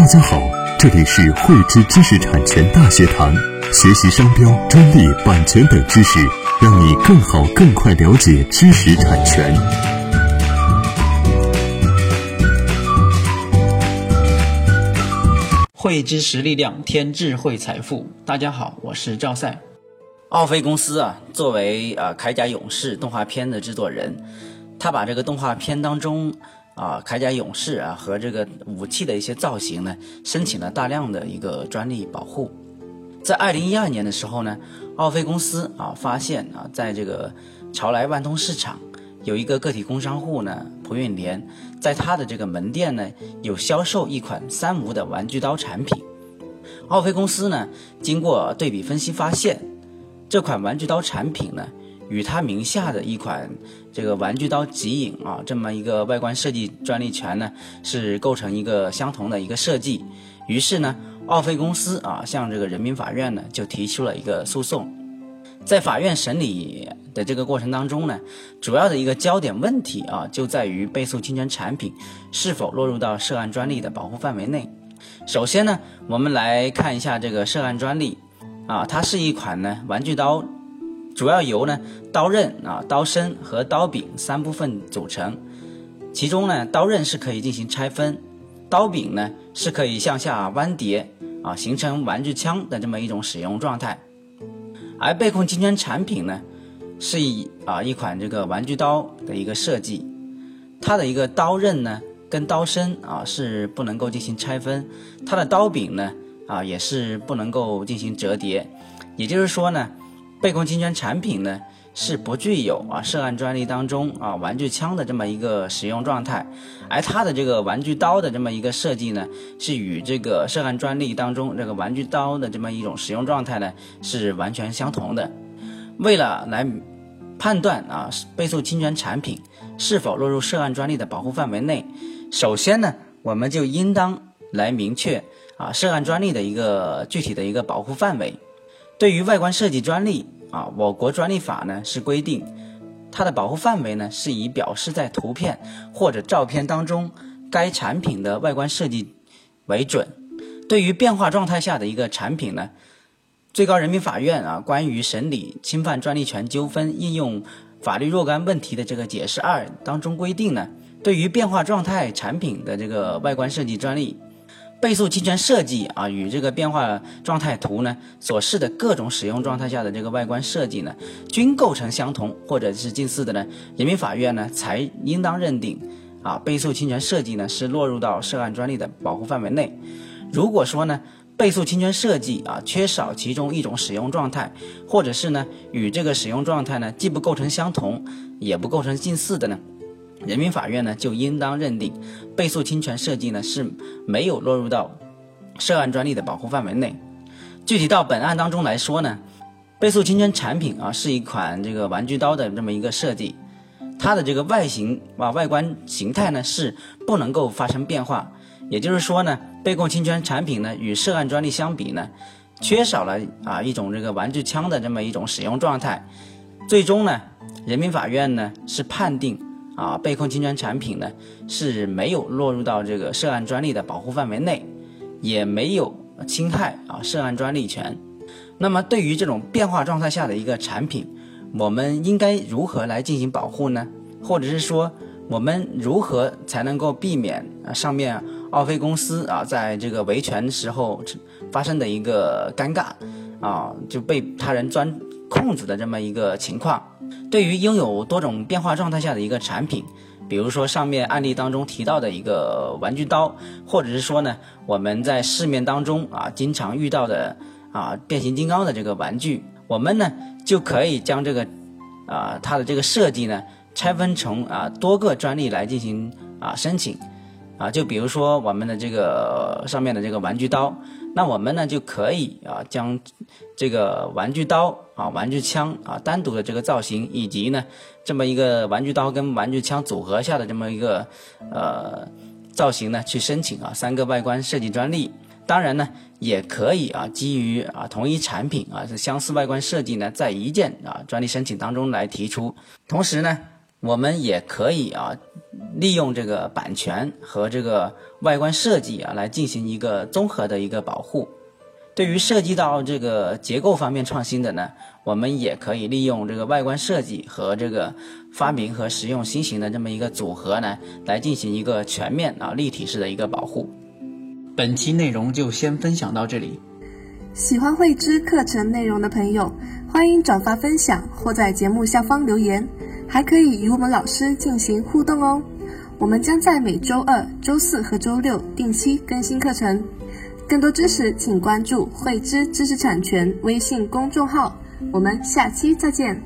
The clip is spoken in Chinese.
大家好，这里是汇知知识产权大学堂，学习商标、专利、版权等知识，让你更好、更快了解知识产权。汇知识力量，添智慧财富。大家好，我是赵赛。奥飞公司啊，作为啊《铠甲勇士》动画片的制作人，他把这个动画片当中。啊，铠甲勇士啊和这个武器的一些造型呢，申请了大量的一个专利保护。在二零一二年的时候呢，奥飞公司啊发现啊，在这个潮来万通市场有一个个体工商户呢，蒲运莲，在他的这个门店呢有销售一款三无的玩具刀产品。奥飞公司呢经过对比分析发现，这款玩具刀产品呢。与他名下的一款这个玩具刀极影啊，这么一个外观设计专利权呢，是构成一个相同的一个设计。于是呢，奥飞公司啊向这个人民法院呢就提出了一个诉讼。在法院审理的这个过程当中呢，主要的一个焦点问题啊就在于被诉侵权产品是否落入到涉案专利的保护范围内。首先呢，我们来看一下这个涉案专利啊，它是一款呢玩具刀。主要由呢刀刃啊、刀身和刀柄三部分组成，其中呢刀刃是可以进行拆分，刀柄呢是可以向下弯叠啊，形成玩具枪的这么一种使用状态。而被控侵权产品呢是以啊一款这个玩具刀的一个设计，它的一个刀刃呢跟刀身啊是不能够进行拆分，它的刀柄呢啊也是不能够进行折叠，也就是说呢。被控侵权产品呢是不具有啊涉案专利当中啊玩具枪的这么一个使用状态，而它的这个玩具刀的这么一个设计呢是与这个涉案专利当中这个玩具刀的这么一种使用状态呢是完全相同的。为了来判断啊被诉侵权产品是否落入涉案专利的保护范围内，首先呢我们就应当来明确啊涉案专利的一个具体的一个保护范围。对于外观设计专利啊，我国专利法呢是规定，它的保护范围呢是以表示在图片或者照片当中该产品的外观设计为准。对于变化状态下的一个产品呢，最高人民法院啊关于审理侵犯专利权纠纷应用法律若干问题的这个解释二当中规定呢，对于变化状态产品的这个外观设计专利。被诉侵权设计啊，与这个变化状态图呢所示的各种使用状态下的这个外观设计呢，均构成相同或者是近似的呢，人民法院呢才应当认定啊，被诉侵权设计呢是落入到涉案专利的保护范围内。如果说呢，被诉侵权设计啊缺少其中一种使用状态，或者是呢与这个使用状态呢既不构成相同，也不构成近似的呢？人民法院呢就应当认定，被诉侵权设计呢是没有落入到涉案专利的保护范围内。具体到本案当中来说呢，被诉侵权产品啊是一款这个玩具刀的这么一个设计，它的这个外形啊外观形态呢是不能够发生变化。也就是说呢，被控侵权产品呢与涉案专利相比呢，缺少了啊一种这个玩具枪的这么一种使用状态。最终呢，人民法院呢是判定。啊，被控侵权产品呢是没有落入到这个涉案专利的保护范围内，也没有侵害啊涉案专利权。那么对于这种变化状态下的一个产品，我们应该如何来进行保护呢？或者是说，我们如何才能够避免啊上面奥飞公司啊在这个维权时候发生的一个尴尬啊就被他人钻空子的这么一个情况？对于拥有多种变化状态下的一个产品，比如说上面案例当中提到的一个玩具刀，或者是说呢，我们在市面当中啊经常遇到的啊变形金刚的这个玩具，我们呢就可以将这个啊它的这个设计呢拆分成啊多个专利来进行啊申请啊，就比如说我们的这个上面的这个玩具刀。那我们呢就可以啊将这个玩具刀啊、玩具枪啊单独的这个造型，以及呢这么一个玩具刀跟玩具枪组合下的这么一个呃造型呢去申请啊三个外观设计专利。当然呢也可以啊基于啊同一产品啊是相似外观设计呢在一件啊专利申请当中来提出。同时呢我们也可以啊利用这个版权和这个外观设计啊，来进行一个综合的一个保护。对于涉及到这个结构方面创新的呢，我们也可以利用这个外观设计和这个发明和实用新型的这么一个组合呢，来进行一个全面啊立体式的一个保护。本期内容就先分享到这里。喜欢慧知课程内容的朋友，欢迎转发分享或在节目下方留言，还可以与我们老师进行互动哦。我们将在每周二、周四和周六定期更新课程。更多知识，请关注“慧知知识产权”微信公众号。我们下期再见。